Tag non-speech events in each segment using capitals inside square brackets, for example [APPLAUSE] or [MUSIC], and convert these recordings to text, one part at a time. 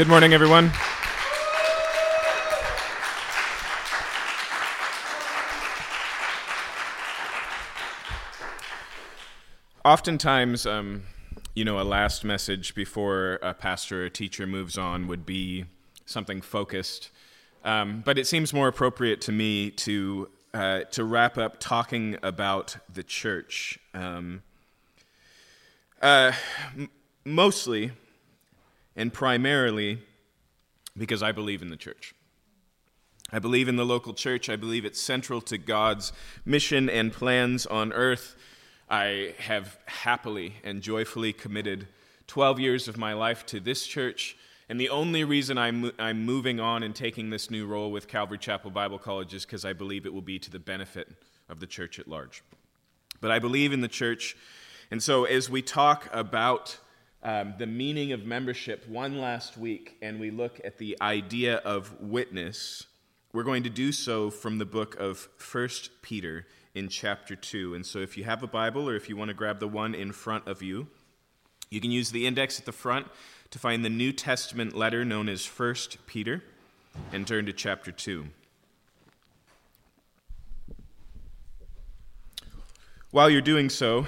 Good morning, everyone. Oftentimes, um, you know, a last message before a pastor or a teacher moves on would be something focused. Um, but it seems more appropriate to me to uh, to wrap up talking about the church. Um, uh, m- mostly and primarily because I believe in the church. I believe in the local church. I believe it's central to God's mission and plans on earth. I have happily and joyfully committed 12 years of my life to this church. And the only reason I'm, I'm moving on and taking this new role with Calvary Chapel Bible College is because I believe it will be to the benefit of the church at large. But I believe in the church. And so as we talk about um, the meaning of membership one last week and we look at the idea of witness, we're going to do so from the book of 1 Peter in chapter 2. And so if you have a Bible or if you want to grab the one in front of you, you can use the index at the front to find the New Testament letter known as 1 Peter and turn to chapter 2. While you're doing so,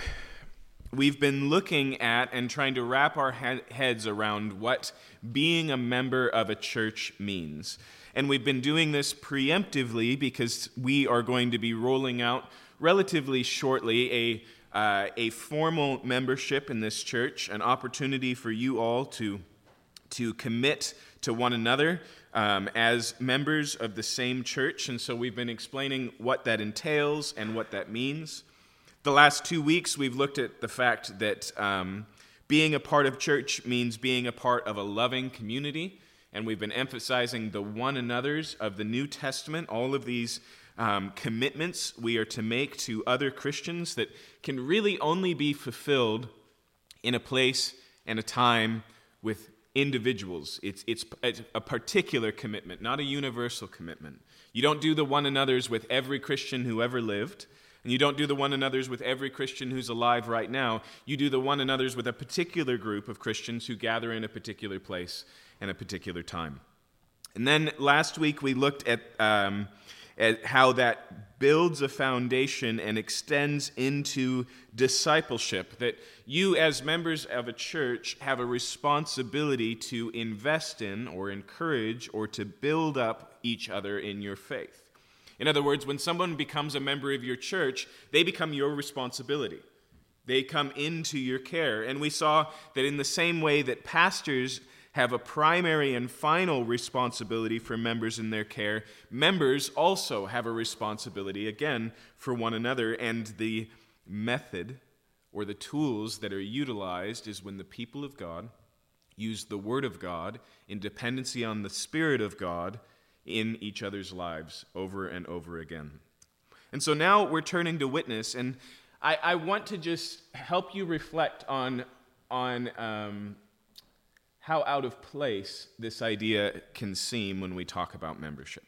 we've been looking at and trying to wrap our heads around what being a member of a church means. And we've been doing this preemptively because we are going to be rolling out relatively shortly a, uh, a formal membership in this church, an opportunity for you all to, to commit to one another um, as members of the same church. And so we've been explaining what that entails and what that means. The last two weeks, we've looked at the fact that um, being a part of church means being a part of a loving community, and we've been emphasizing the one another's of the New Testament, all of these um, commitments we are to make to other Christians that can really only be fulfilled in a place and a time with individuals. It's, it's, it's, a particular commitment, not a universal commitment. You don't do the one another's with every Christian who ever lived. And you don't do the one another's with every Christian who's alive right now. You do the one another's with a particular group of Christians who gather in a particular place and a particular time. And then last week we looked at, um, at how that builds a foundation and extends into discipleship. That you, as members of a church, have a responsibility to invest in or encourage or to build up each other in your faith. In other words, when someone becomes a member of your church, they become your responsibility. They come into your care. And we saw that in the same way that pastors have a primary and final responsibility for members in their care, members also have a responsibility, again, for one another. And the method or the tools that are utilized is when the people of God use the Word of God in dependency on the Spirit of God in each other's lives over and over again. And so now we're turning to witness, and I, I want to just help you reflect on, on um, how out of place this idea can seem when we talk about membership.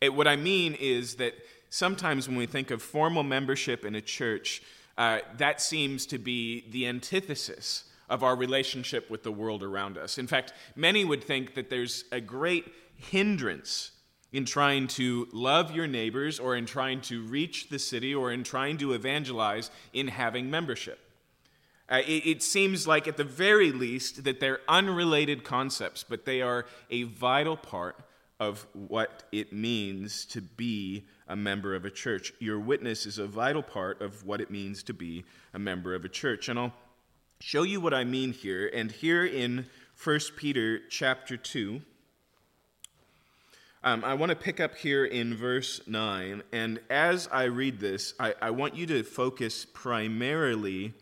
It, what I mean is that sometimes when we think of formal membership in a church, uh, that seems to be the antithesis of our relationship with the world around us. In fact, many would think that there's a great hindrance in trying to love your neighbors or in trying to reach the city or in trying to evangelize in having membership. Uh, it, it, seems like, at the very least, that they're unrelated concepts, but they are a vital part of what it means to be a member of a church. Your witness is a vital part of what it means to be a member of a church. And I'll show you what I mean here. And here in 1 Peter chapter 2, um, I want to pick up here in verse 9, and as I read this, I, I want you to focus primarily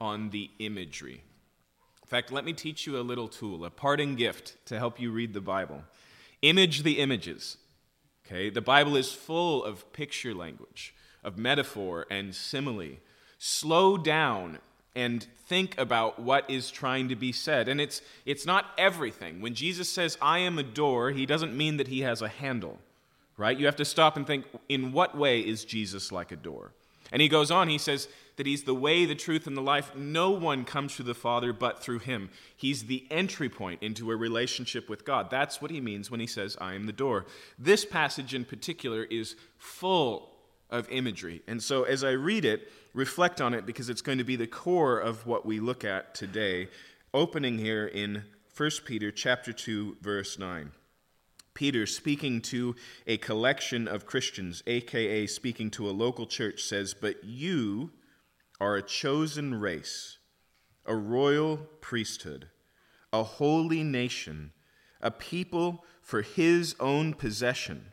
on the imagery. In fact, let me teach you a little tool, a parting gift to help you read the Bible. Image the images. Okay? The Bible is full of picture language, of metaphor and simile. Slow down and think about what is trying to be said. And it's, it's not everything. When Jesus says, I am a door, he doesn't mean that he has a handle, right? You have to stop and think, in what way is Jesus like a door? And he goes on, he says that he's the way, the truth, and the life. No one comes to the Father but through him. He's the entry point into a relationship with God. That's what he means when he says, I am the door. This passage in particular is full of imagery. And so as I read it, reflect on it because it's going to be the core of what we look at today, opening here in 1 Peter chapter 2 verse 9. Peter, speaking to a collection of Christians, aka speaking to a local church, says, But you are a chosen race, a royal priesthood, a holy nation, a people for his own possession,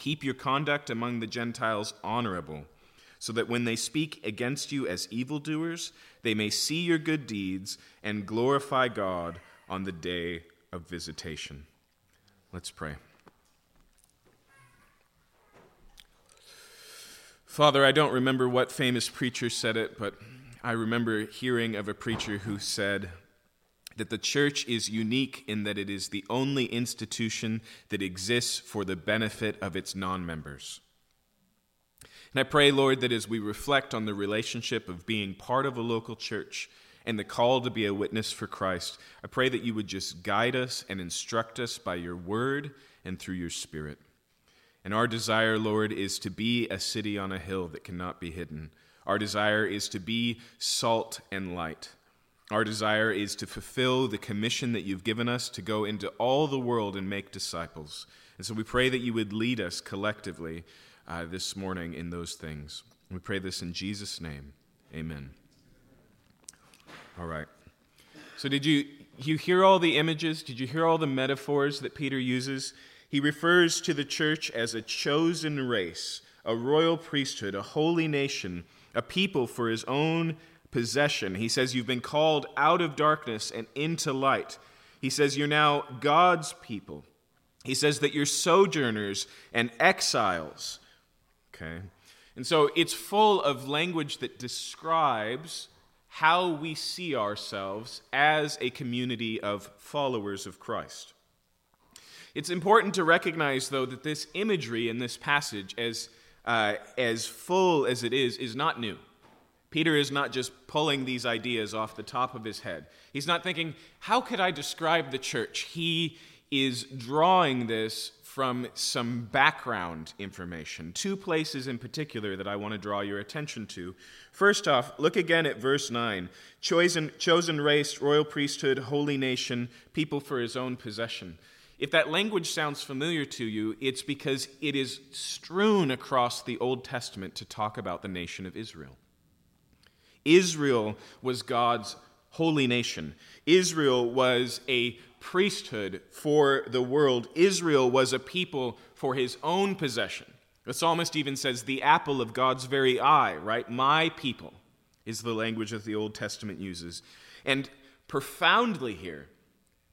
Keep your conduct among the Gentiles honorable, so that when they speak against you as evildoers, they may see your good deeds and glorify God on the day of visitation. Let's pray. Father, I don't remember what famous preacher said it, but I remember hearing of a preacher who said that the church is unique in that it is the only institution that exists for the benefit of its non members. And I pray, Lord, that as we reflect on the relationship of being part of a local church, and the call to be a witness for Christ, I pray that you would just guide us and instruct us by your word and through your spirit. And our desire, Lord, is to be a city on a hill that cannot be hidden. Our desire is to be salt and light. Our desire is to fulfill the commission that you've given us to go into all the world and make disciples. And so we pray that you would lead us collectively uh, this morning in those things. We pray this in Jesus' name. Amen. All right. So did you you hear all the images? Did you hear all the metaphors that Peter uses? He refers to the church as a chosen race, a royal priesthood, a holy nation, a people for his own possession. He says you've been called out of darkness and into light. He says you're now God's people. He says that you're sojourners and exiles. Okay? And so it's full of language that describes how we see ourselves as a community of followers of Christ. It's important to recognize, though, that this imagery in this passage, as, uh, as full as it is, is not new. Peter is not just pulling these ideas off the top of his head. He's not thinking, how could I describe the church? He is drawing this from some background information. Two places in particular that I want to draw your attention to. First off, look again at verse 9 chosen, chosen race, royal priesthood, holy nation, people for his own possession. If that language sounds familiar to you, it's because it is strewn across the Old Testament to talk about the nation of Israel. Israel was God's holy nation. Israel was a priesthood for the world. Israel was a people for his own possession. The psalmist even says, the apple of God's very eye, right? My people is the language that the Old Testament uses. And profoundly here,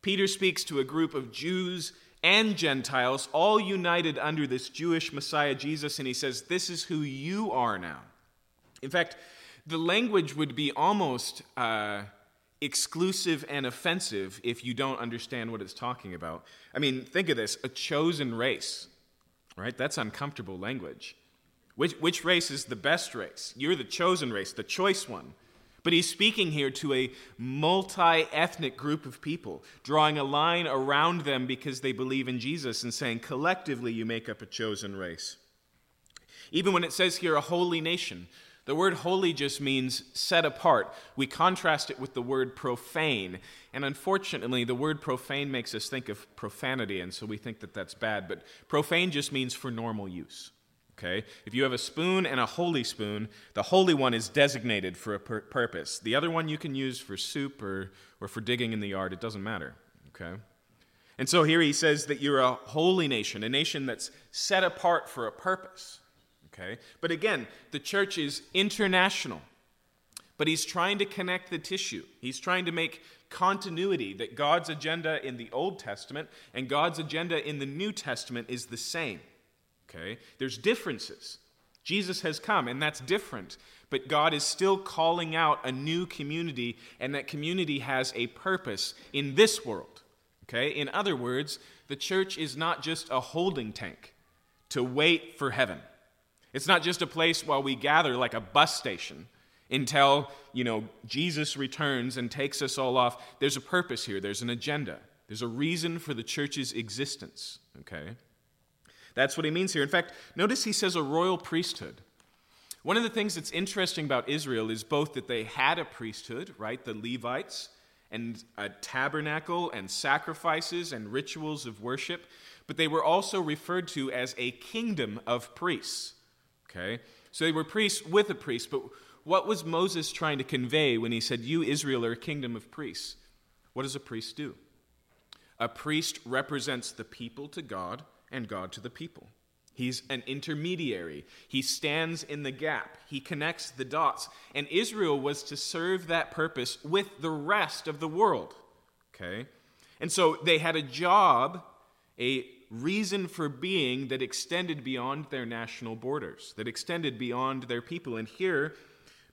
Peter speaks to a group of Jews and Gentiles, all united under this Jewish Messiah Jesus, and he says, This is who you are now. In fact, the language would be almost uh, exclusive and offensive if you don't understand what it's talking about. I mean, think of this a chosen race, right? That's uncomfortable language. Which, which race is the best race? You're the chosen race, the choice one. But he's speaking here to a multi ethnic group of people, drawing a line around them because they believe in Jesus and saying, collectively, you make up a chosen race. Even when it says here, a holy nation, the word holy just means set apart. We contrast it with the word profane. And unfortunately, the word profane makes us think of profanity, and so we think that that's bad. But profane just means for normal use. Okay? If you have a spoon and a holy spoon, the holy one is designated for a pur- purpose. The other one you can use for soup or, or for digging in the yard. It doesn't matter. Okay? And so here he says that you're a holy nation, a nation that's set apart for a purpose. Okay? But again, the church is international. But he's trying to connect the tissue. He's trying to make continuity that God's agenda in the Old Testament and God's agenda in the New Testament is the same. Okay? There's differences. Jesus has come, and that's different. But God is still calling out a new community, and that community has a purpose in this world. Okay? In other words, the church is not just a holding tank to wait for heaven. It's not just a place while we gather like a bus station until, you know, Jesus returns and takes us all off. There's a purpose here, there's an agenda, there's a reason for the church's existence, okay? That's what he means here. In fact, notice he says a royal priesthood. One of the things that's interesting about Israel is both that they had a priesthood, right, the Levites, and a tabernacle and sacrifices and rituals of worship, but they were also referred to as a kingdom of priests. Okay? So they were priests with a priest, but what was Moses trying to convey when he said, You, Israel, are a kingdom of priests? What does a priest do? A priest represents the people to God and God to the people. He's an intermediary. He stands in the gap. He connects the dots. And Israel was to serve that purpose with the rest of the world. Okay? And so they had a job, a reason for being that extended beyond their national borders, that extended beyond their people. And here,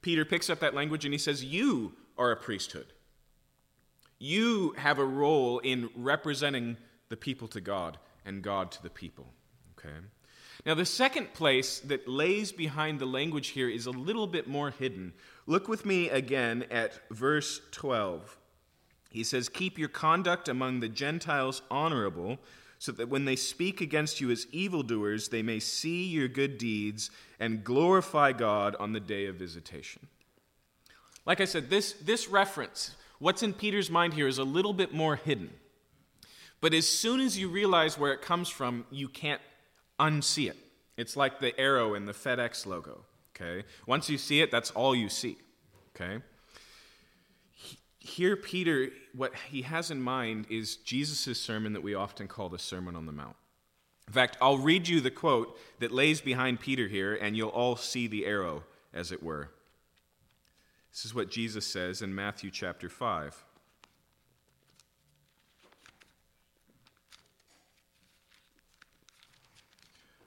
Peter picks up that language and he says, You are a priesthood. You have a role in representing the people to God and God to the people. Okay? Now, the second place that lays behind the language here is a little bit more hidden. Look with me again at verse 12. He says, Keep your conduct among the Gentiles honorable so that when they speak against you as evildoers, they may see your good deeds and glorify God on the day of visitation. Like I said, this, this reference, what's in Peter's mind here, is a little bit more hidden. But as soon as you realize where it comes from, you can't unsee it. It's like the arrow in the FedEx logo. Okay? Once you see it, that's all you see. Okay? Here, Peter, what he has in mind is Jesus' sermon that we often call the Sermon on the Mount. In fact, I'll read you the quote that lays behind Peter here, and you'll all see the arrow, as it were. This is what Jesus says in Matthew chapter 5.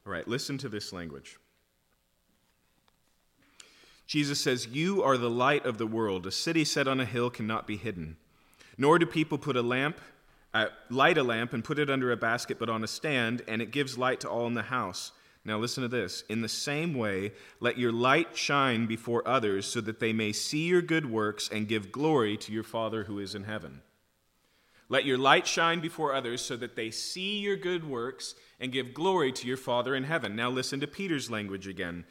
All right, listen to this language. Jesus says, You are the light of the world. A city set on a hill cannot be hidden. Nor do people put a lamp, uh, light a lamp and put it under a basket, but on a stand, and it gives light to all in the house. Now listen to this. In the same way, let your light shine before others, so that they may see your good works and give glory to your Father who is in heaven. Let your light shine before others, so that they see your good works and give glory to your Father in heaven. Now listen to Peter's language again.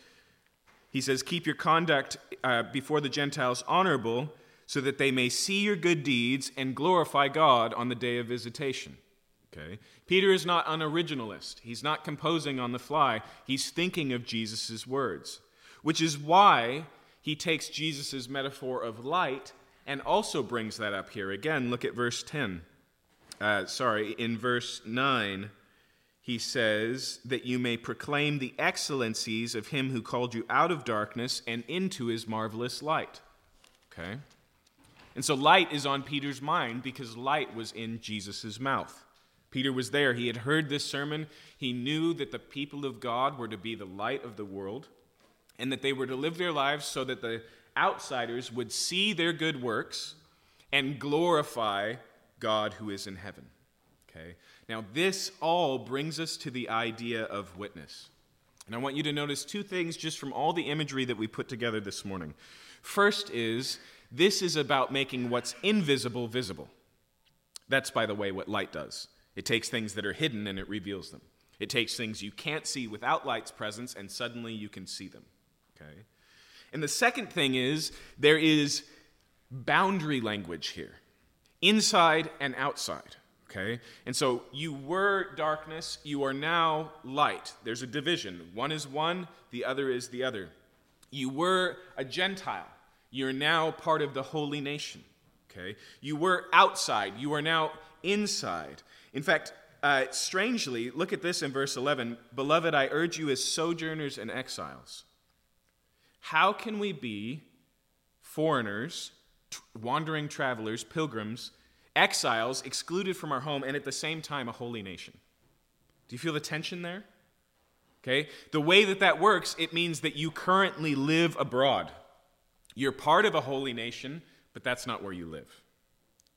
He says, Keep your conduct uh, before the Gentiles honorable, so that they may see your good deeds and glorify God on the day of visitation. Okay? Peter is not an originalist. He's not composing on the fly. He's thinking of Jesus' words, which is why he takes Jesus' metaphor of light and also brings that up here. Again, look at verse 10. Uh, sorry, in verse 9 he says, that you may proclaim the excellencies of him who called you out of darkness and into his marvelous light. Okay? And so light is on Peter's mind because light was in Jesus' mouth. Peter was there. He had heard this sermon. He knew that the people of God were to be the light of the world and that they were to live their lives so that the outsiders would see their good works and glorify God who is in heaven. Okay? Now, this all brings us to the idea of witness. And I want you to notice two things just from all the imagery that we put together this morning. First is this is about making what's invisible visible. That's, by the way, what light does. It takes things that are hidden and it reveals them. It takes things you can't see without light's presence and suddenly you can see them. Okay? And the second thing is there is boundary language here inside and outside. Okay? And so you were darkness, you are now light. There's a division. One is one, the other is the other. You were a Gentile, you're now part of the holy nation. Okay? You were outside, you are now inside. In fact, uh, strangely, look at this in verse 11 Beloved, I urge you as sojourners and exiles. How can we be foreigners, t- wandering travelers, pilgrims, exiles, excluded from our home, and at the same time, a holy nation. Do you feel the tension there? Okay? The way that that works, it means that you currently live abroad. You're part of a holy nation, but that's not where you live.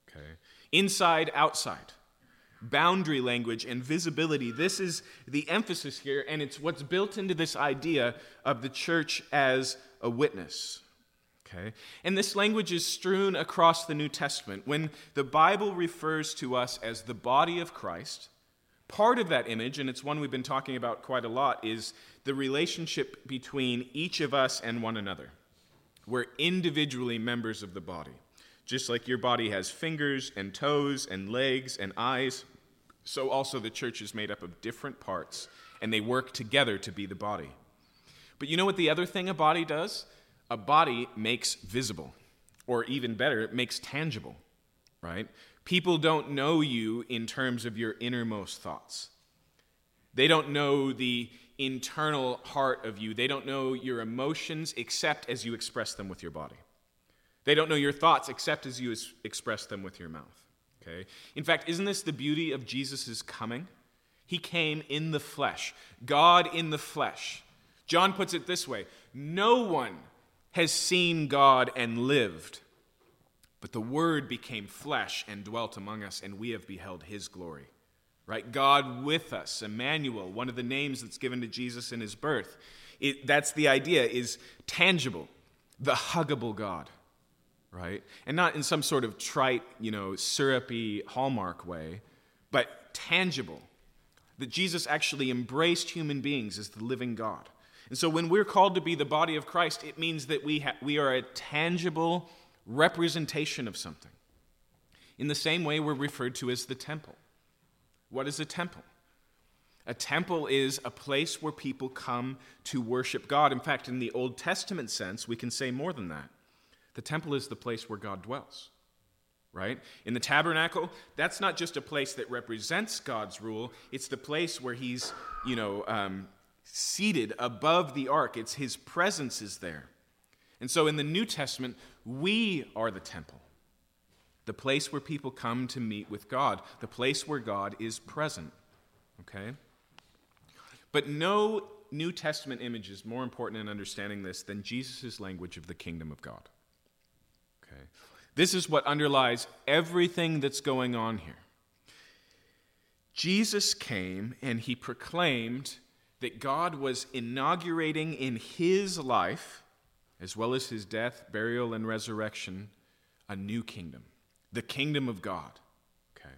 Okay? Inside, outside. Boundary language and visibility. This is the emphasis here, and it's what's built into this idea of the church as a witness. Okay? And this language is strewn across the New Testament. When the Bible refers to us as the body of Christ, part of that image, and it's one we've been talking about quite a lot, is the relationship between each of us and one another. We're individually members of the body. Just like your body has fingers and toes and legs and eyes, so also the church is made up of different parts, and they work together to be the body. But you know what the other thing a body does? A body makes visible, or even better, it makes tangible, right? People don't know you in terms of your innermost thoughts. They don't know the internal heart of you. They don't know your emotions except as you express them with your body. They don't know your thoughts except as you express them with your mouth. Okay? In fact, isn't this the beauty of Jesus' coming? He came in the flesh, God in the flesh. John puts it this way No one has seen God and lived. But the Word became flesh and dwelt among us, and we have beheld His glory. Right? God with us, Emmanuel, one of the names that's given to Jesus in his birth. It, that's the idea, is tangible, the huggable God. Right? And not in some sort of trite, you know, syrupy hallmark way, but tangible. That Jesus actually embraced human beings as the living God. And so when we're called to be the body of Christ, it means that we, ha- we are a tangible representation of something. In the same way, we're referred to as the temple. What is a temple? A temple is a place where people come to worship God. In fact, in the Old Testament sense, we can say more than that. The temple is the place where God dwells, right? In the tabernacle, that's not just a place that represents God's rule, it's the place where He's, you know, um, seated above the ark. It's his presence is there. And so in the New Testament, we are the temple, the place where people come to meet with God, the place where God is present. Okay? But no New Testament image is more important in understanding this than Jesus' language of the kingdom of God. Okay? This is what underlies everything that's going on here. Jesus came and he proclaimed that God was inaugurating in his life, as well as his death, burial, and resurrection, a new kingdom, the kingdom of God. Okay.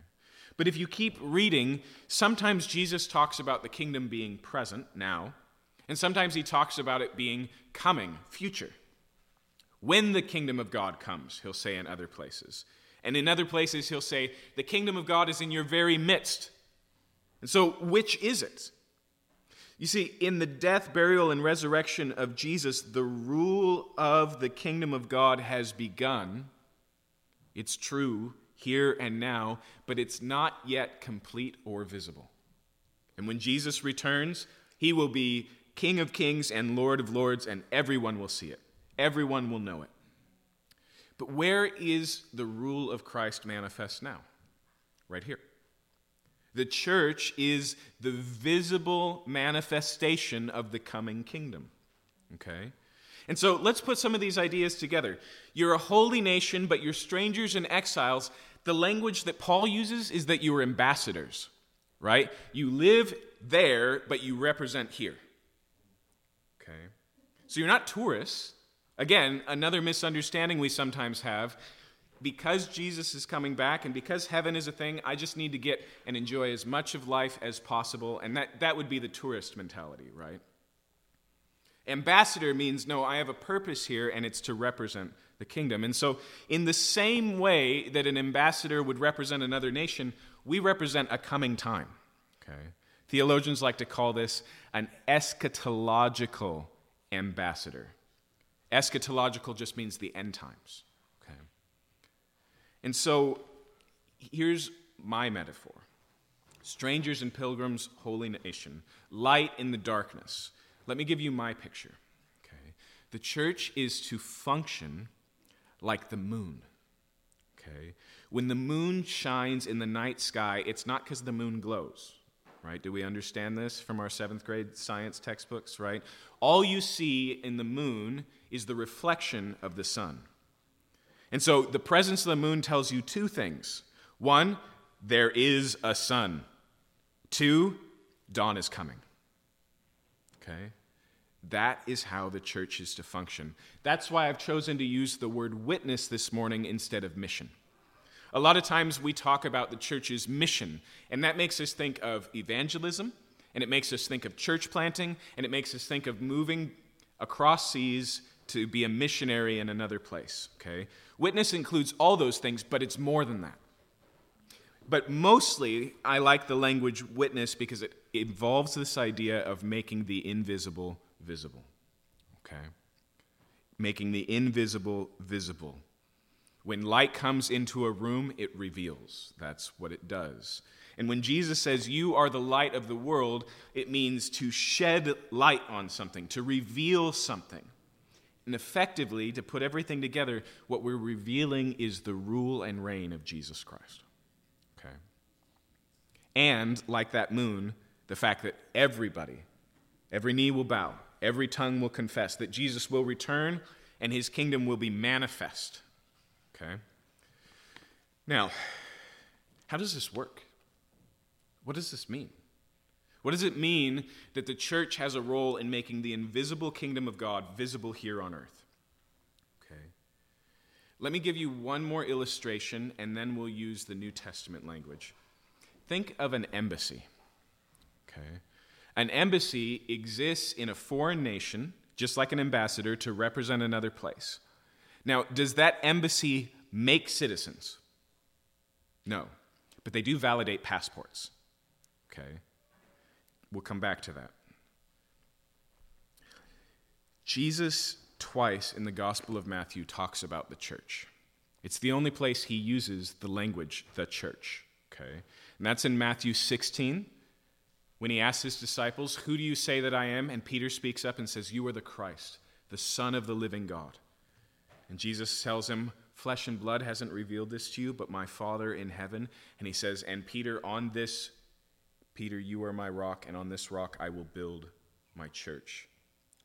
But if you keep reading, sometimes Jesus talks about the kingdom being present now, and sometimes he talks about it being coming, future. When the kingdom of God comes, he'll say in other places. And in other places, he'll say, the kingdom of God is in your very midst. And so, which is it? You see, in the death, burial, and resurrection of Jesus, the rule of the kingdom of God has begun. It's true here and now, but it's not yet complete or visible. And when Jesus returns, he will be King of kings and Lord of lords, and everyone will see it. Everyone will know it. But where is the rule of Christ manifest now? Right here. The church is the visible manifestation of the coming kingdom. Okay? And so let's put some of these ideas together. You're a holy nation, but you're strangers and exiles. The language that Paul uses is that you are ambassadors, right? You live there, but you represent here. Okay? So you're not tourists. Again, another misunderstanding we sometimes have because Jesus is coming back and because heaven is a thing, I just need to get and enjoy as much of life as possible. And that, that would be the tourist mentality, right? Ambassador means, no, I have a purpose here, and it's to represent the kingdom. And so, in the same way that an ambassador would represent another nation, we represent a coming time. Okay? Theologians like to call this an eschatological ambassador. Eschatological just means the end times. And so here's my metaphor strangers and pilgrims, holy nation, light in the darkness. Let me give you my picture. Okay? The church is to function like the moon. Okay? When the moon shines in the night sky, it's not because the moon glows, right? Do we understand this from our seventh grade science textbooks, right? All you see in the moon is the reflection of the sun. And so the presence of the moon tells you two things. One, there is a sun. Two, dawn is coming. Okay? That is how the church is to function. That's why I've chosen to use the word witness this morning instead of mission. A lot of times we talk about the church's mission, and that makes us think of evangelism, and it makes us think of church planting, and it makes us think of moving across seas to be a missionary in another place. Okay? Witness includes all those things, but it's more than that. But mostly, I like the language witness because it involves this idea of making the invisible visible. Okay? Making the invisible visible. When light comes into a room, it reveals. That's what it does. And when Jesus says, You are the light of the world, it means to shed light on something, to reveal something. And effectively, to put everything together, what we're revealing is the rule and reign of Jesus Christ. Okay? And, like that moon, the fact that everybody, every knee will bow, every tongue will confess that Jesus will return and his kingdom will be manifest. Okay? Now, how does this work? What does this mean? What does it mean that the church has a role in making the invisible kingdom of God visible here on earth? Okay. Let me give you one more illustration and then we'll use the New Testament language. Think of an embassy. Okay. An embassy exists in a foreign nation, just like an ambassador, to represent another place. Now, does that embassy make citizens? No. But they do validate passports. Okay? We'll come back to that. Jesus, twice in the Gospel of Matthew, talks about the church. It's the only place he uses the language, the church. Okay? And that's in Matthew 16 when he asks his disciples, Who do you say that I am? And Peter speaks up and says, You are the Christ, the Son of the living God. And Jesus tells him, Flesh and blood hasn't revealed this to you, but my Father in heaven. And he says, And Peter, on this, Peter, you are my rock, and on this rock I will build my church.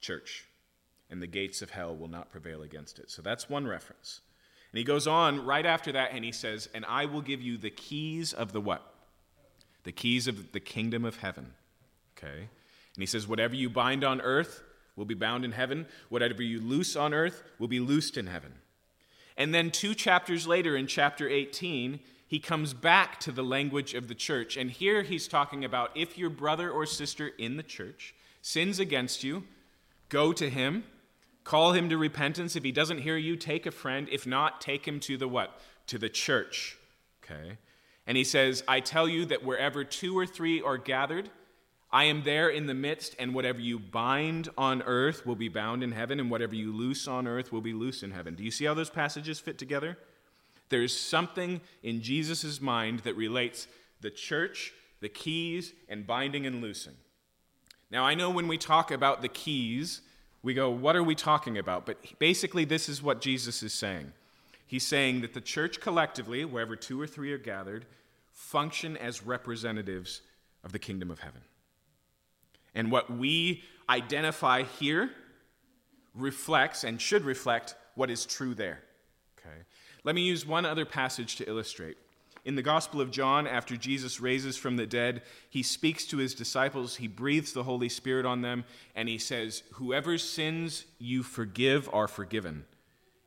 Church. And the gates of hell will not prevail against it. So that's one reference. And he goes on right after that, and he says, And I will give you the keys of the what? the keys of the kingdom of heaven. Okay? And he says, Whatever you bind on earth will be bound in heaven, whatever you loose on earth will be loosed in heaven. And then two chapters later, in chapter 18, he comes back to the language of the church. And here he's talking about if your brother or sister in the church sins against you, go to him, call him to repentance. If he doesn't hear you, take a friend. If not, take him to the what? To the church. Okay? And he says, I tell you that wherever two or three are gathered, I am there in the midst, and whatever you bind on earth will be bound in heaven, and whatever you loose on earth will be loose in heaven. Do you see how those passages fit together? There's something in Jesus' mind that relates the church, the keys, and binding and loosing. Now, I know when we talk about the keys, we go, What are we talking about? But basically, this is what Jesus is saying. He's saying that the church collectively, wherever two or three are gathered, function as representatives of the kingdom of heaven. And what we identify here reflects and should reflect what is true there. Okay. Let me use one other passage to illustrate. In the Gospel of John, after Jesus raises from the dead, he speaks to his disciples, he breathes the Holy Spirit on them, and he says, Whoever sins you forgive are forgiven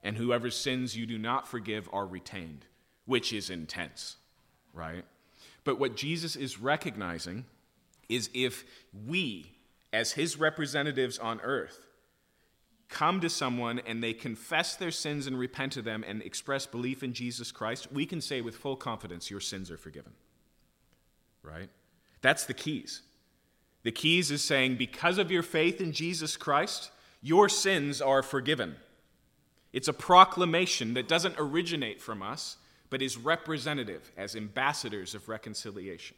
and whoever sins you do not forgive are retained, which is intense, right? But what Jesus is recognizing is if we, as his representatives on earth, come to someone and they confess their sins and repent of them and express belief in Jesus Christ, we can say with full confidence, Your sins are forgiven. Right? That's the keys. The keys is saying, Because of your faith in Jesus Christ, your sins are forgiven. It's a proclamation that doesn't originate from us, but is representative as ambassadors of reconciliation.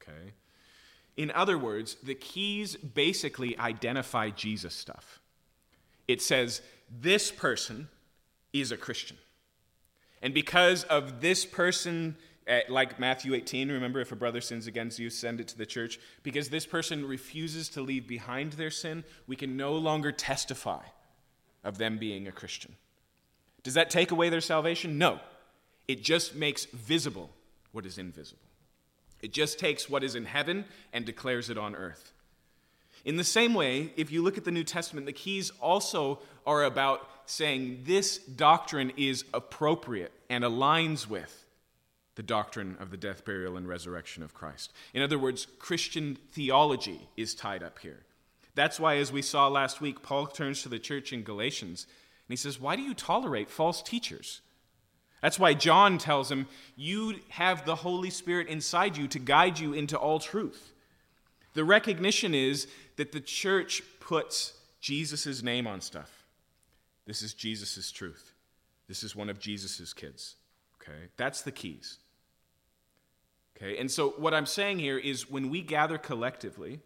Okay? In other words, the keys basically identify Jesus stuff. It says, this person is a Christian. And because of this person, eh, like Matthew 18, remember, if a brother sins against you, send it to the church. Because this person refuses to leave behind their sin, we can no longer testify of them being a Christian. Does that take away their salvation? No. It just makes visible what is invisible. It just takes what is in heaven and declares it on earth. In the same way, if you look at the New Testament, the keys also are about saying this doctrine is appropriate and aligns with the doctrine of the death, burial, and resurrection of Christ. In other words, Christian theology is tied up here. That's why, as we saw last week, Paul turns to the church in Galatians and he says, Why do you tolerate false teachers? That's why John tells him, You have the Holy Spirit inside you to guide you into all truth. The recognition is that the church puts Jesus' name on stuff. This is Jesus' truth. This is one of Jesus' kids. Okay? That's the keys. Okay? And so what I'm saying here is when we gather collectively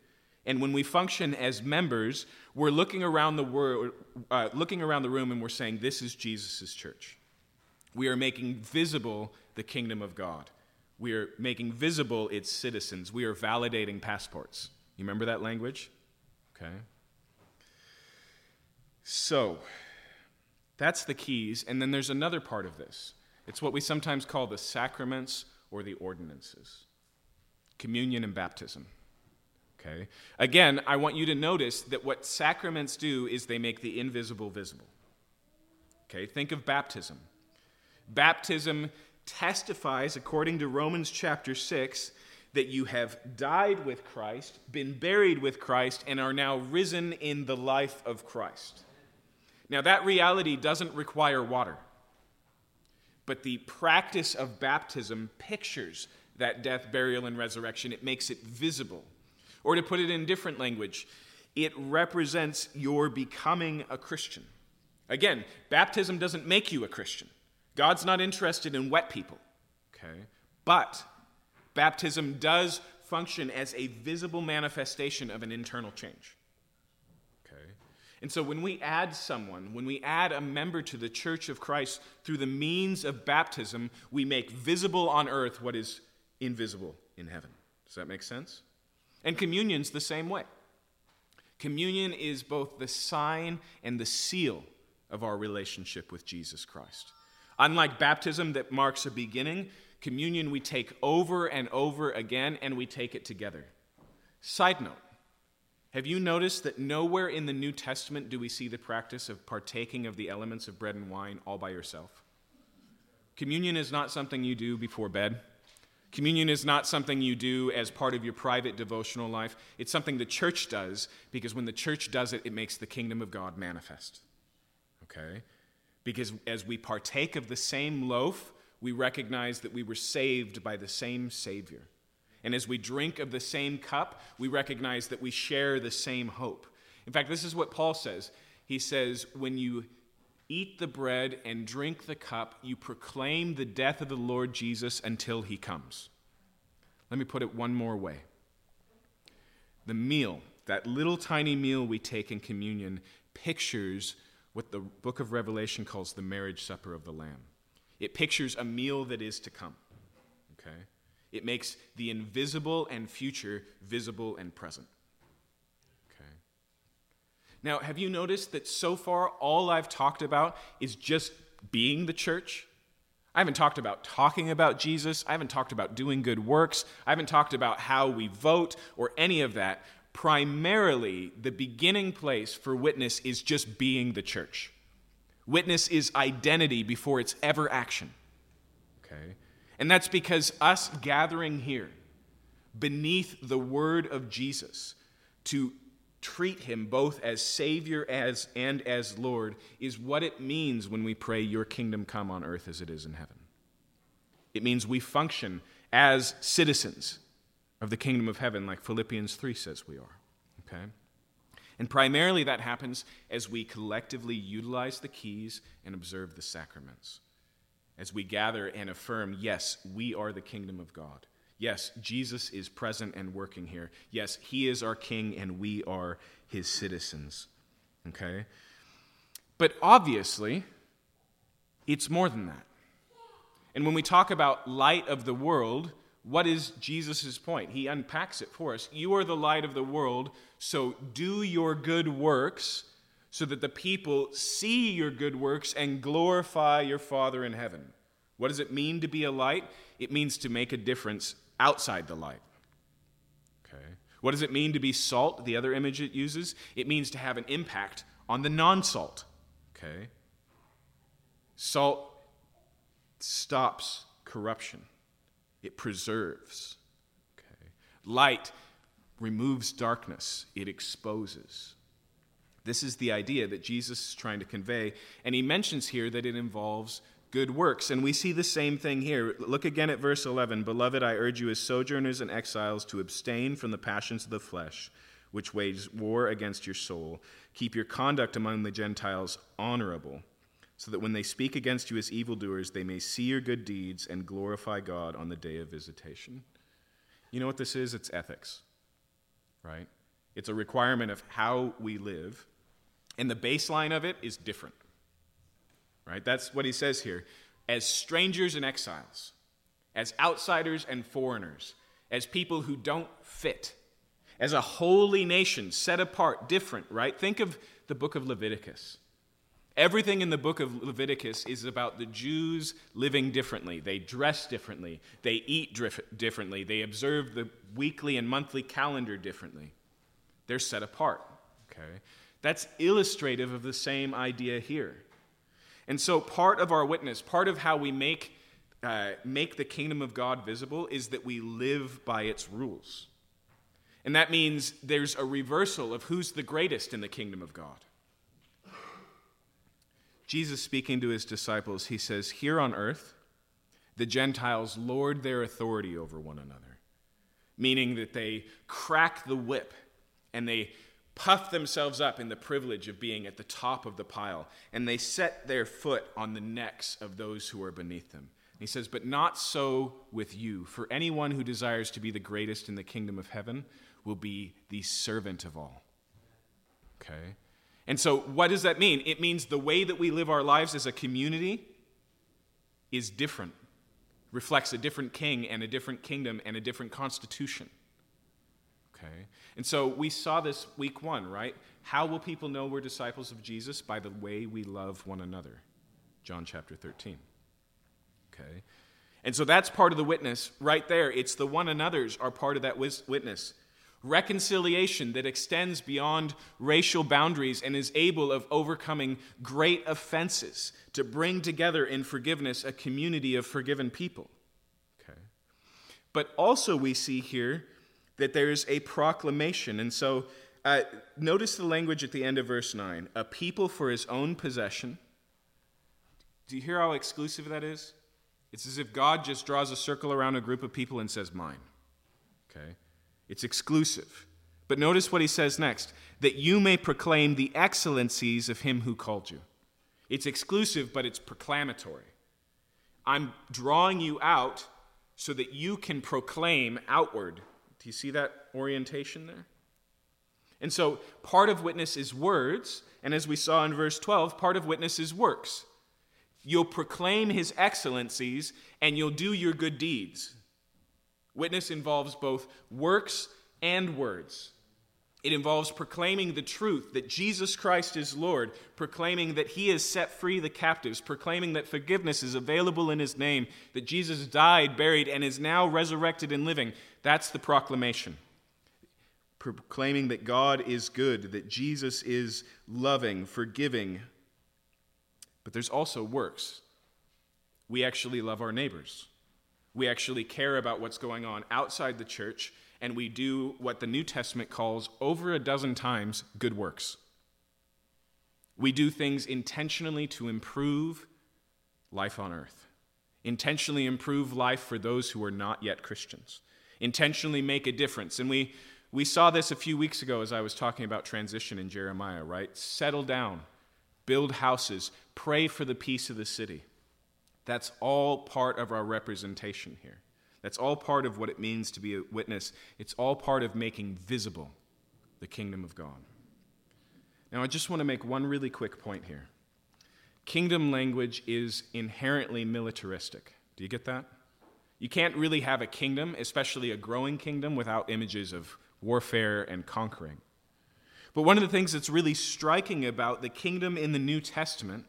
and when we function as members, we're looking around the world, uh, looking around the room and we're saying this is Jesus' church. We are making visible the kingdom of God. We are making visible its citizens. We are validating passports. You remember that language? Okay. So, that's the keys. And then there's another part of this it's what we sometimes call the sacraments or the ordinances communion and baptism. Okay? Again, I want you to notice that what sacraments do is they make the invisible visible. Okay? Think of baptism. Baptism testifies, according to Romans chapter 6, that you have died with Christ, been buried with Christ, and are now risen in the life of Christ. Now, that reality doesn't require water, but the practice of baptism pictures that death, burial, and resurrection. It makes it visible. Or to put it in different language, it represents your becoming a Christian. Again, baptism doesn't make you a Christian. God's not interested in wet people. Okay? But baptism does function as a visible manifestation of an internal change. Okay? And so when we add someone, when we add a member to the church of Christ through the means of baptism, we make visible on earth what is invisible in heaven. Does that make sense? And communion's the same way. Communion is both the sign and the seal of our relationship with Jesus Christ. Unlike baptism that marks a beginning, communion we take over and over again and we take it together. Side note Have you noticed that nowhere in the New Testament do we see the practice of partaking of the elements of bread and wine all by yourself? Communion is not something you do before bed. Communion is not something you do as part of your private devotional life. It's something the church does because when the church does it, it makes the kingdom of God manifest. Okay? Because as we partake of the same loaf, we recognize that we were saved by the same Savior. And as we drink of the same cup, we recognize that we share the same hope. In fact, this is what Paul says. He says, When you eat the bread and drink the cup, you proclaim the death of the Lord Jesus until he comes. Let me put it one more way. The meal, that little tiny meal we take in communion, pictures what the book of Revelation calls the marriage supper of the Lamb. It pictures a meal that is to come. Okay? It makes the invisible and future visible and present. Okay? Now, have you noticed that so far all I've talked about is just being the church? I haven't talked about talking about Jesus. I haven't talked about doing good works. I haven't talked about how we vote or any of that primarily the beginning place for witness is just being the church. Witness is identity before it's ever action. Okay? And that's because us gathering here beneath the word of Jesus to treat him both as Savior as, and as Lord is what it means when we pray, Your kingdom come on earth as it is in heaven. It means we function as citizens of the kingdom of heaven, like Philippians 3 says we are. Okay? And primarily that happens as we collectively utilize the keys and observe the sacraments. As we gather and affirm, yes, we are the kingdom of God. Yes, Jesus is present and working here. Yes, he is our king and we are his citizens. Okay? But obviously, it's more than that. And when we talk about light of the world, what is Jesus' point? He unpacks it for us. You are the light of the world, so do your good works so that the people see your good works and glorify your Father in heaven. What does it mean to be a light? It means to make a difference outside the light. Okay. What does it mean to be salt? The other image it uses, it means to have an impact on the non-salt. Okay. Salt stops corruption. It preserves. Okay. Light removes darkness. It exposes. This is the idea that Jesus is trying to convey, and he mentions here that it involves good works. And we see the same thing here. Look again at verse 11. Beloved, I urge you as sojourners and exiles to abstain from the passions of the flesh, which wage war against your soul. Keep your conduct among the Gentiles honorable, so that when they speak against you as evildoers, they may see your good deeds and glorify God on the day of visitation. You know what this is? It's ethics, right? It's a requirement of how we live, and the baseline of it is different. Right? That's what he says here. As strangers and exiles, as outsiders and foreigners, as people who don't fit, as a holy nation, set apart, different, right? Think of the book of Leviticus. Everything in the book of Leviticus is about the Jews living differently. They dress differently. They eat differently. They observe the weekly and monthly calendar differently. They're set apart. Okay? That's illustrative of the same idea here. And so, part of our witness, part of how we make, uh, make the kingdom of God visible, is that we live by its rules. And that means there's a reversal of who's the greatest in the kingdom of God. Jesus, speaking to his disciples, he says, Here on earth, the Gentiles lord their authority over one another, meaning that they crack the whip and they puff themselves up in the privilege of being at the top of the pile, and they set their foot on the necks of those who are beneath them. he says, But not so with you, for anyone who desires to be the greatest in the kingdom of heaven will be the servant of all. Okay? And so, what does that mean? It means the way that we live our lives as a community is different, reflects a different king and a different kingdom and a different constitution. Okay? And so we saw this week one, right? How will people know we're disciples of Jesus? By the way we love one another. John chapter 13. Okay? And so that's part of the witness right there. It's the one another's are part of that witness. Reconciliation that extends beyond racial boundaries and is able of overcoming great offenses to bring together in forgiveness a community of forgiven people. Okay. But also we see here that there's a proclamation. And so uh, notice the language at the end of verse 9 a people for his own possession. Do you hear how exclusive that is? It's as if God just draws a circle around a group of people and says, Mine. Okay? It's exclusive. But notice what he says next that you may proclaim the excellencies of him who called you. It's exclusive, but it's proclamatory. I'm drawing you out so that you can proclaim outward do you see that orientation there? And so part of witness is words, and as we saw in verse 12, part of witness is works. You'll proclaim his excellencies and you'll do your good deeds. Witness involves both works and words. It involves proclaiming the truth that Jesus Christ is Lord, proclaiming that He has set free the captives, proclaiming that forgiveness is available in His name, that Jesus died, buried, and is now resurrected and living. That's the proclamation. Proclaiming that God is good, that Jesus is loving, forgiving. But there's also works. We actually love our neighbors. We actually care about what's going on outside the church and we do what the New Testament calls over a dozen times good works. We do things intentionally to improve life on earth, intentionally improve life for those who are not yet Christians, intentionally make a difference. And we, we saw this a few weeks ago as I was talking about transition in Jeremiah, right? Settle down, build houses, pray for the peace of the city. That's all part of our representation here. That's all part of what it means to be a witness. It's all part of making visible the kingdom of God. Now, I just want to make one really quick point here. kingdom language is inherently militaristic. Do you get that? You can't really have a kingdom, especially a growing kingdom, without images of warfare and conquering. But one of the things that's really striking about the kingdom in the New Testament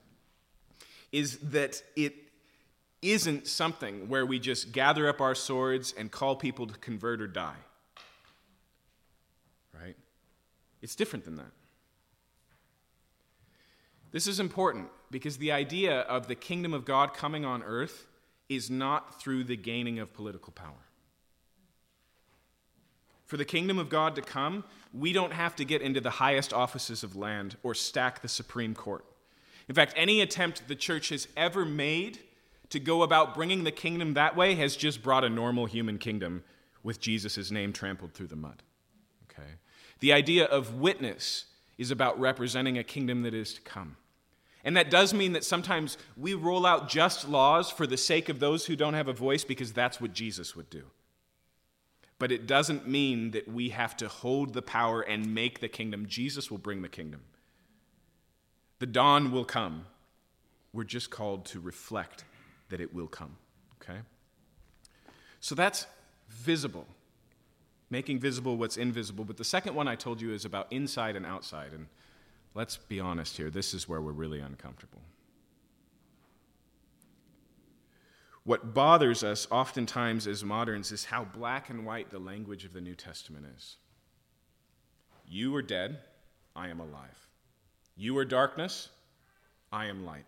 is that it isn't something where we just gather up our swords and call people to convert or die. Right? It's different than that. This is important because the idea of the kingdom of God coming on earth is not through the gaining of political power. For the kingdom of God to come, we don't have to get into the highest offices of land or stack the Supreme Court. In fact, any attempt the church has ever made to go about bringing the kingdom that way has just brought a normal human kingdom with Jesus' name trampled through the mud. Okay? The idea of witness is about representing a kingdom that is to come. And that does mean that sometimes we roll out just laws for the sake of those who don't have a voice because that's what Jesus would do. But it doesn't mean that we have to hold the power and make the kingdom. Jesus will bring the kingdom. The dawn will come. We're just called to reflect that it will come. Okay? So that's visible, making visible what's invisible. But the second one I told you is about inside and outside. And let's be honest here, this is where we're really uncomfortable. What bothers us oftentimes as moderns is how black and white the language of the New Testament is. You are dead, I am alive. You are darkness, I am light.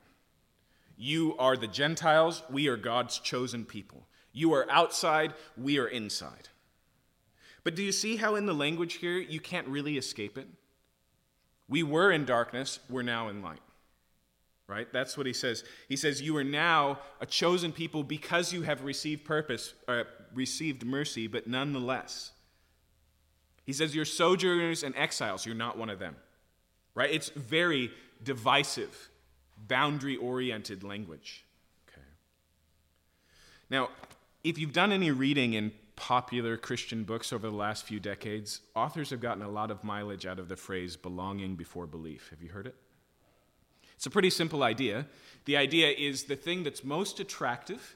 You are the Gentiles, we are God's chosen people. You are outside, we are inside. But do you see how in the language here you can't really escape it? We were in darkness, we're now in light. Right? That's what he says. He says, You are now a chosen people because you have received purpose, uh, received mercy, but nonetheless. He says, You're sojourners and exiles. You're not one of them right? It's very divisive, boundary oriented language. Okay. Now, if you've done any reading in popular Christian books over the last few decades, authors have gotten a lot of mileage out of the phrase belonging before belief. Have you heard it? It's a pretty simple idea. The idea is the thing that's most attractive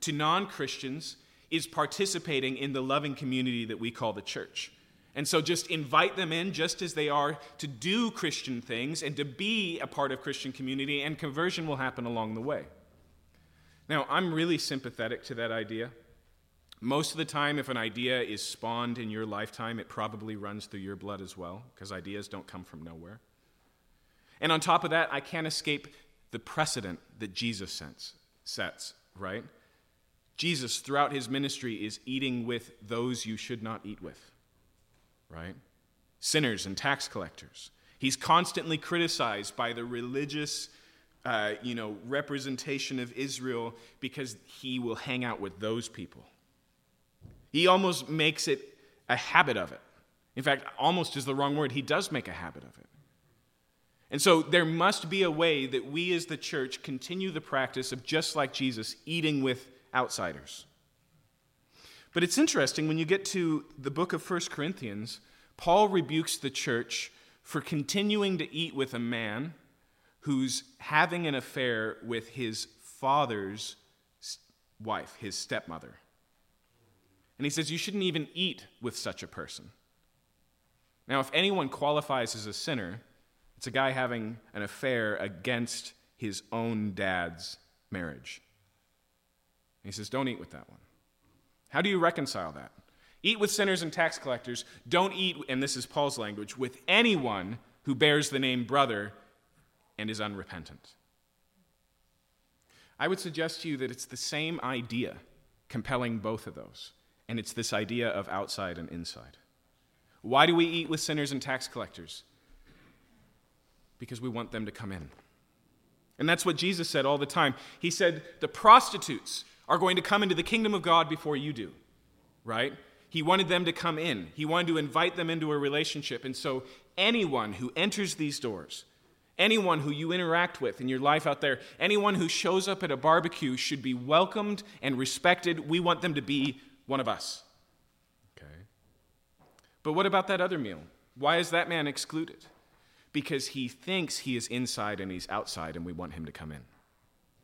to non Christians is participating in the loving community that we call the church. And so just invite them in just as they are to do Christian things and to be a part of Christian community, and conversion will happen along the way. Now, I'm really sympathetic to that idea. Most of the time, if an idea is spawned in your lifetime, it probably runs through your blood as well, because ideas don't come from nowhere. And on top of that, I can't escape the precedent that Jesus sets, right? Jesus, throughout his ministry, is eating with those you should not eat with right? Sinners and tax collectors. He's constantly criticized by the religious, uh, you know, representation of Israel because he will hang out with those people. He almost makes it a habit of it. In fact, almost is the wrong word. He does make a habit of it. And so there must be a way that we as the church continue the practice of just like Jesus, eating with outsiders. But it's interesting when you get to the book of 1 Corinthians, Paul rebukes the church for continuing to eat with a man who's having an affair with his father's wife, his stepmother. And he says, You shouldn't even eat with such a person. Now, if anyone qualifies as a sinner, it's a guy having an affair against his own dad's marriage. And he says, Don't eat with that one. How do you reconcile that? Eat with sinners and tax collectors. Don't eat, and this is Paul's language, with anyone who bears the name brother and is unrepentant. I would suggest to you that it's the same idea compelling both of those, and it's this idea of outside and inside. Why do we eat with sinners and tax collectors? Because we want them to come in. And that's what Jesus said all the time. He said, The prostitutes are going to come into the kingdom of God before you do, right? He wanted them to come in, he wanted to invite them into a relationship. And so, anyone who enters these doors, anyone who you interact with in your life out there, anyone who shows up at a barbecue should be welcomed and respected. We want them to be one of us. Okay. But what about that other meal? Why is that man excluded? because he thinks he is inside and he's outside and we want him to come in.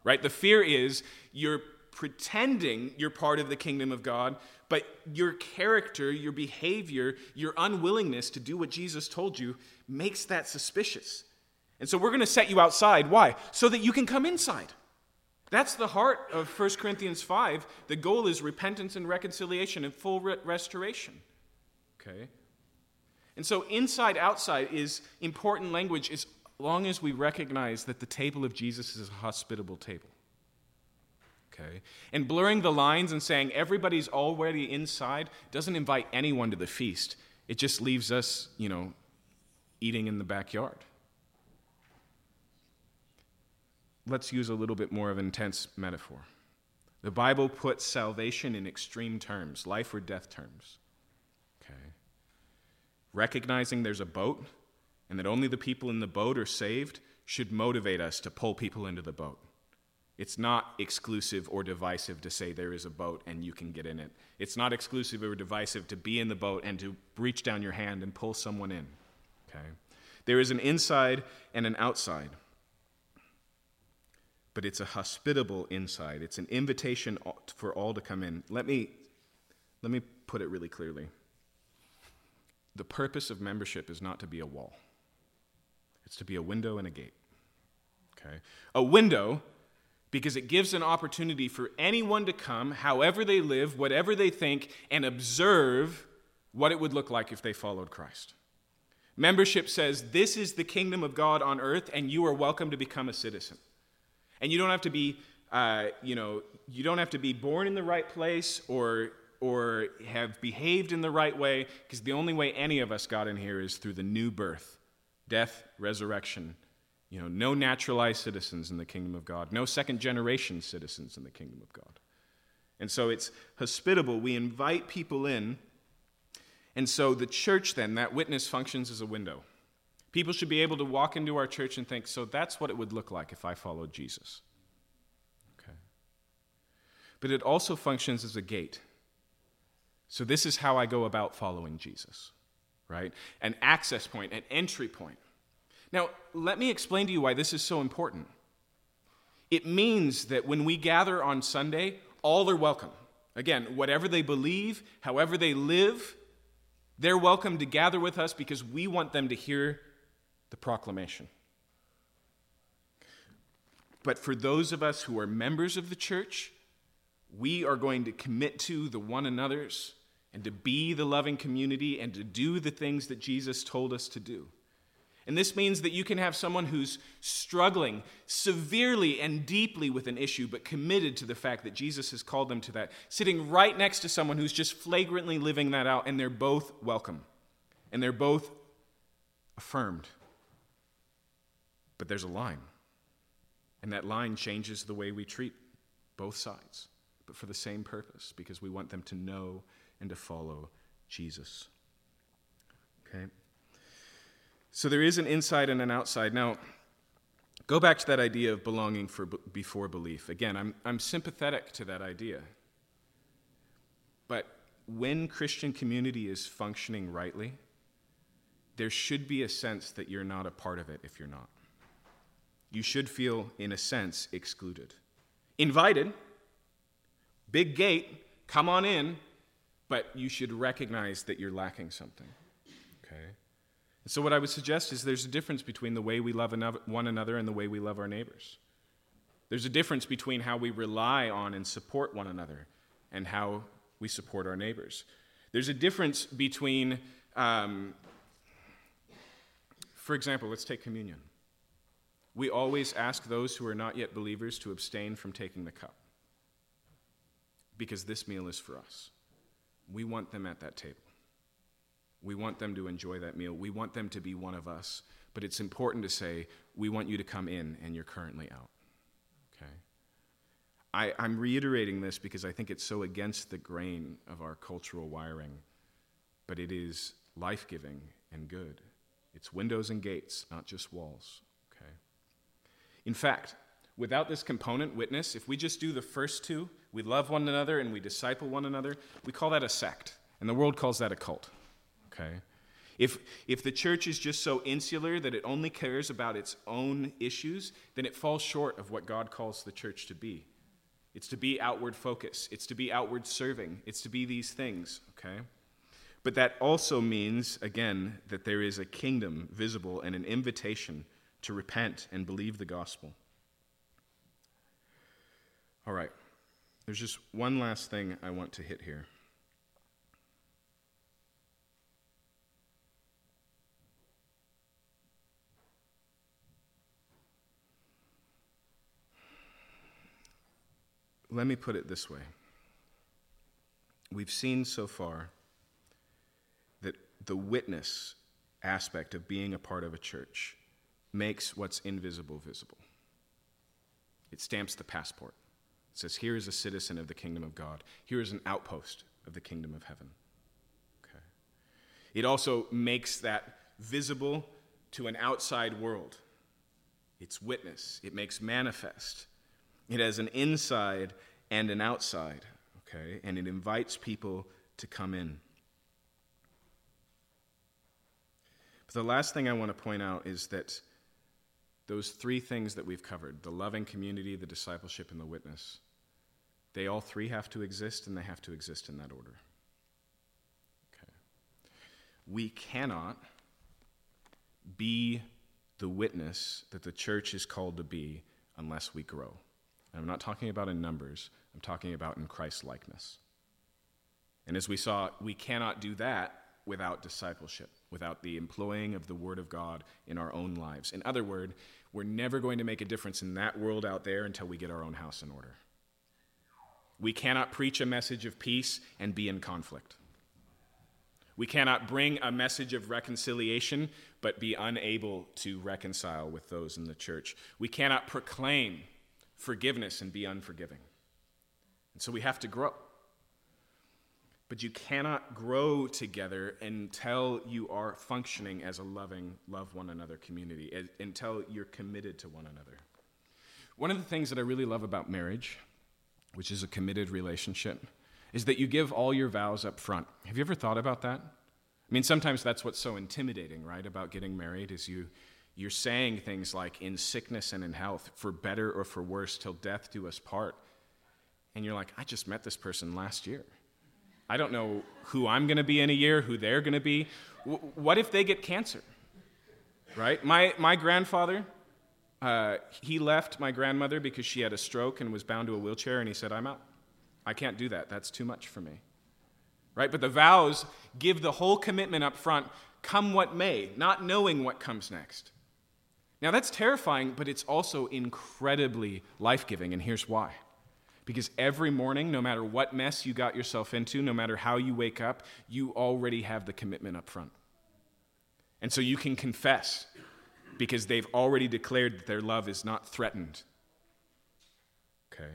Right? The fear is you're pretending you're part of the kingdom of God, but your character, your behavior, your unwillingness to do what Jesus told you makes that suspicious. And so we're going to set you outside. Why? So that you can come inside. That's the heart of 1 Corinthians 5. The goal is repentance and reconciliation and full re- restoration. Okay? And so, inside outside is important language as long as we recognize that the table of Jesus is a hospitable table. Okay? And blurring the lines and saying everybody's already inside doesn't invite anyone to the feast. It just leaves us, you know, eating in the backyard. Let's use a little bit more of intense metaphor. The Bible puts salvation in extreme terms, life or death terms. Okay. Recognizing there's a boat and that only the people in the boat are saved should motivate us to pull people into the boat. It's not exclusive or divisive to say there is a boat and you can get in it. It's not exclusive or divisive to be in the boat and to reach down your hand and pull someone in. Okay? There is an inside and an outside. But it's a hospitable inside. It's an invitation for all to come in. Let me let me put it really clearly. The purpose of membership is not to be a wall. It's to be a window and a gate. Okay? A window because it gives an opportunity for anyone to come, however they live, whatever they think, and observe what it would look like if they followed Christ. Membership says, This is the kingdom of God on earth, and you are welcome to become a citizen. And you don't have to be, uh, you know, you don't have to be born in the right place or, or have behaved in the right way, because the only way any of us got in here is through the new birth death, resurrection, you know, no naturalized citizens in the kingdom of God, no second generation citizens in the kingdom of God. And so it's hospitable. We invite people in. And so the church, then, that witness functions as a window. People should be able to walk into our church and think, so that's what it would look like if I followed Jesus. Okay. But it also functions as a gate. So this is how I go about following Jesus, right? An access point, an entry point. Now, let me explain to you why this is so important. It means that when we gather on Sunday, all are welcome. Again, whatever they believe, however they live, they're welcome to gather with us because we want them to hear the proclamation. But for those of us who are members of the church, we are going to commit to the one another's and to be the loving community and to do the things that Jesus told us to do. And this means that you can have someone who's struggling severely and deeply with an issue, but committed to the fact that Jesus has called them to that, sitting right next to someone who's just flagrantly living that out, and they're both welcome. And they're both affirmed. But there's a line. And that line changes the way we treat both sides, but for the same purpose, because we want them to know and to follow Jesus. Okay? So there is an inside and an outside. Now, go back to that idea of belonging for, before belief. Again, I'm, I'm sympathetic to that idea. But when Christian community is functioning rightly, there should be a sense that you're not a part of it if you're not. You should feel, in a sense, excluded. Invited, big gate, come on in, but you should recognize that you're lacking something. Okay? So, what I would suggest is there's a difference between the way we love one another and the way we love our neighbors. There's a difference between how we rely on and support one another and how we support our neighbors. There's a difference between, um, for example, let's take communion. We always ask those who are not yet believers to abstain from taking the cup because this meal is for us. We want them at that table. We want them to enjoy that meal. We want them to be one of us. But it's important to say, we want you to come in and you're currently out. Okay? I, I'm reiterating this because I think it's so against the grain of our cultural wiring, but it is life giving and good. It's windows and gates, not just walls. Okay? In fact, without this component, witness, if we just do the first two, we love one another and we disciple one another, we call that a sect. And the world calls that a cult okay? If, if the church is just so insular that it only cares about its own issues, then it falls short of what God calls the church to be. It's to be outward focus, it's to be outward serving, it's to be these things, okay? But that also means, again, that there is a kingdom visible and an invitation to repent and believe the gospel. All right, there's just one last thing I want to hit here. Let me put it this way. We've seen so far that the witness aspect of being a part of a church makes what's invisible visible. It stamps the passport. It says, Here is a citizen of the kingdom of God. Here is an outpost of the kingdom of heaven. Okay. It also makes that visible to an outside world. It's witness, it makes manifest it has an inside and an outside, okay? And it invites people to come in. But the last thing I want to point out is that those three things that we've covered the loving community, the discipleship, and the witness they all three have to exist, and they have to exist in that order. Okay. We cannot be the witness that the church is called to be unless we grow. And I'm not talking about in numbers, I'm talking about in Christ likeness. And as we saw, we cannot do that without discipleship, without the employing of the Word of God in our own lives. In other words, we're never going to make a difference in that world out there until we get our own house in order. We cannot preach a message of peace and be in conflict. We cannot bring a message of reconciliation but be unable to reconcile with those in the church. We cannot proclaim forgiveness and be unforgiving. And so we have to grow. But you cannot grow together until you are functioning as a loving, love one another community, until you're committed to one another. One of the things that I really love about marriage, which is a committed relationship, is that you give all your vows up front. Have you ever thought about that? I mean, sometimes that's what's so intimidating, right, about getting married, is you you're saying things like, in sickness and in health, for better or for worse, till death do us part. And you're like, I just met this person last year. I don't know who I'm going to be in a year, who they're going to be. W- what if they get cancer? Right? My, my grandfather, uh, he left my grandmother because she had a stroke and was bound to a wheelchair, and he said, I'm out. I can't do that. That's too much for me. Right? But the vows give the whole commitment up front, come what may, not knowing what comes next. Now, that's terrifying, but it's also incredibly life giving, and here's why. Because every morning, no matter what mess you got yourself into, no matter how you wake up, you already have the commitment up front. And so you can confess because they've already declared that their love is not threatened. Okay?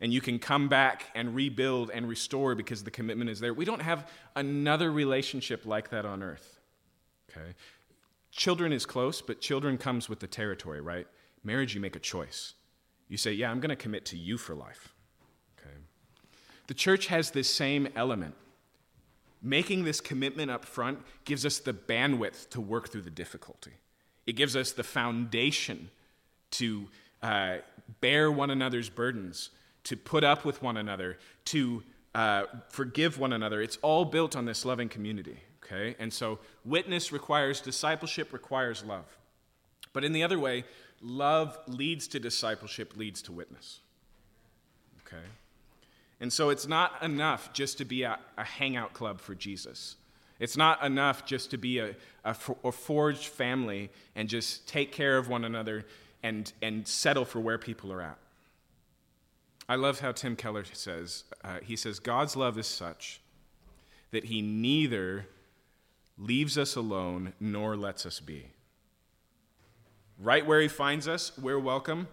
And you can come back and rebuild and restore because the commitment is there. We don't have another relationship like that on earth. Okay? Children is close, but children comes with the territory, right? Marriage, you make a choice. You say, Yeah, I'm going to commit to you for life. Okay. The church has this same element. Making this commitment up front gives us the bandwidth to work through the difficulty. It gives us the foundation to uh, bear one another's burdens, to put up with one another, to uh, forgive one another. It's all built on this loving community okay? And so witness requires discipleship, requires love. But in the other way, love leads to discipleship, leads to witness, okay? And so it's not enough just to be a, a hangout club for Jesus. It's not enough just to be a, a, a, forged family and just take care of one another and, and settle for where people are at. I love how Tim Keller says, uh, he says, God's love is such that he neither leaves us alone nor lets us be. Right where he finds us, we're welcome,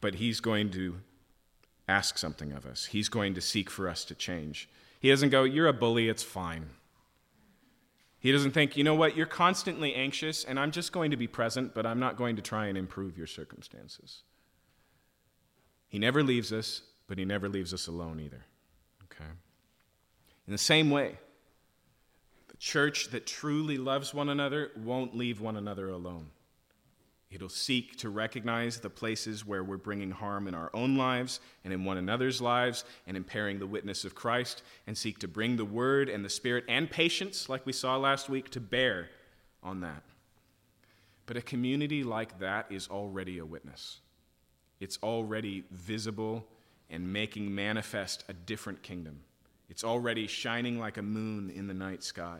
but he's going to ask something of us. He's going to seek for us to change. He doesn't go, You're a bully, it's fine. He doesn't think, You know what, you're constantly anxious, and I'm just going to be present, but I'm not going to try and improve your circumstances. He never leaves us, but he never leaves us alone either. Okay? In the same way, church that truly loves one another won't leave one another alone. It'll seek to recognize the places where we're bringing harm in our own lives and in one another's lives and impairing the witness of Christ, and seek to bring the word and the spirit and patience, like we saw last week, to bear on that. But a community like that is already a witness. It's already visible and making manifest a different kingdom. It's already shining like a moon in the night sky.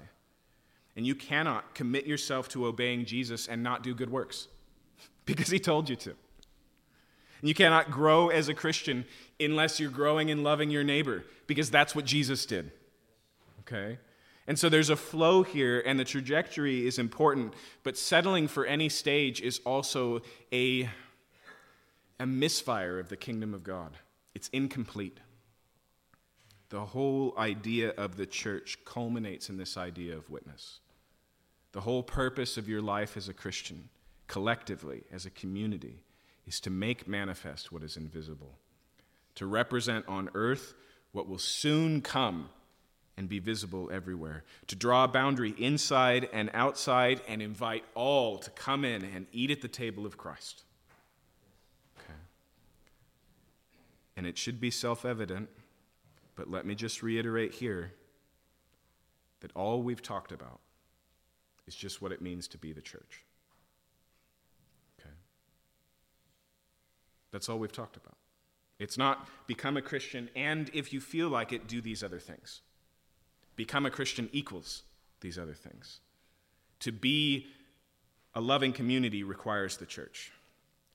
And you cannot commit yourself to obeying Jesus and not do good works [LAUGHS] because he told you to. And you cannot grow as a Christian unless you're growing in loving your neighbor because that's what Jesus did. Okay? And so there's a flow here, and the trajectory is important, but settling for any stage is also a, a misfire of the kingdom of God. It's incomplete. The whole idea of the church culminates in this idea of witness. The whole purpose of your life as a Christian collectively, as a community, is to make manifest what is invisible, to represent on earth what will soon come and be visible everywhere, to draw a boundary inside and outside and invite all to come in and eat at the table of Christ. Okay. And it should be self evident, but let me just reiterate here that all we've talked about is just what it means to be the church. Okay? That's all we've talked about. It's not become a Christian and if you feel like it, do these other things. Become a Christian equals these other things. To be a loving community requires the church.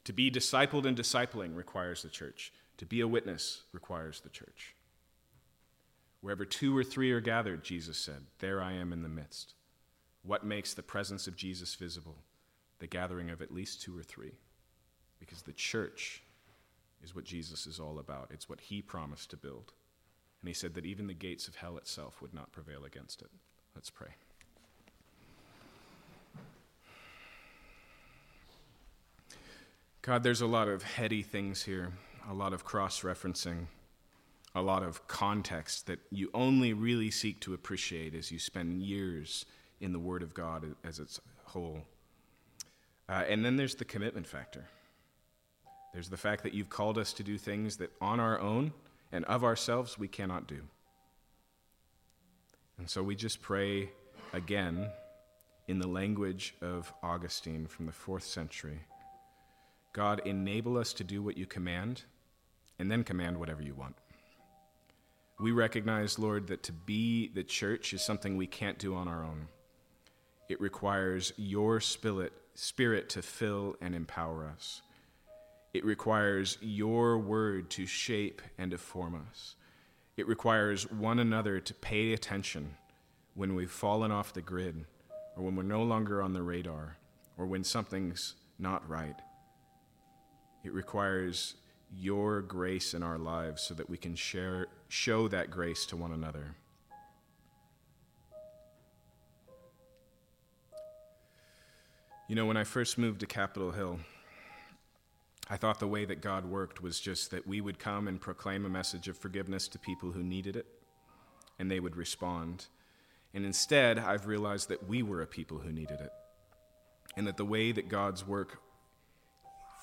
To be discipled and discipling requires the church. To be a witness requires the church. Wherever two or three are gathered, Jesus said, there I am in the midst. What makes the presence of Jesus visible? The gathering of at least two or three. Because the church is what Jesus is all about. It's what he promised to build. And he said that even the gates of hell itself would not prevail against it. Let's pray. God, there's a lot of heady things here, a lot of cross referencing, a lot of context that you only really seek to appreciate as you spend years in the Word of God as its whole. Uh, and then there's the commitment factor. There's the fact that you've called us to do things that on our own and of ourselves we cannot do. And so we just pray again in the language of Augustine from the fourth century God, enable us to do what you command, and then command whatever you want. We recognize, Lord, that to be the church is something we can't do on our own. It requires your spirit, spirit to fill and empower us. It requires your word to shape and to form us. It requires one another to pay attention when we've fallen off the grid, or when we're no longer on the radar, or when something's not right. It requires your grace in our lives so that we can share, show that grace to one another. You know, when I first moved to Capitol Hill, I thought the way that God worked was just that we would come and proclaim a message of forgiveness to people who needed it, and they would respond. And instead, I've realized that we were a people who needed it, and that the way that God's work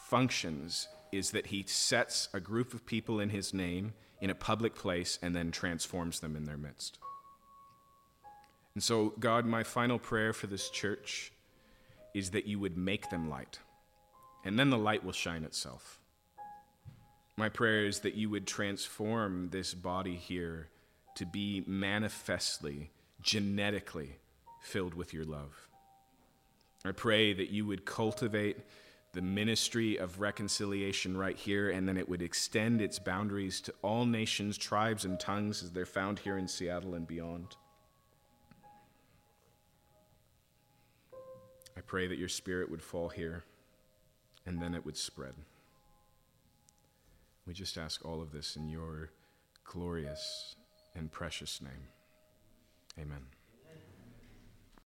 functions is that He sets a group of people in His name in a public place and then transforms them in their midst. And so, God, my final prayer for this church is that you would make them light and then the light will shine itself. My prayer is that you would transform this body here to be manifestly, genetically filled with your love. I pray that you would cultivate the ministry of reconciliation right here, and then it would extend its boundaries to all nations, tribes, and tongues as they're found here in Seattle and beyond. I pray that your spirit would fall here and then it would spread. We just ask all of this in your glorious and precious name. Amen.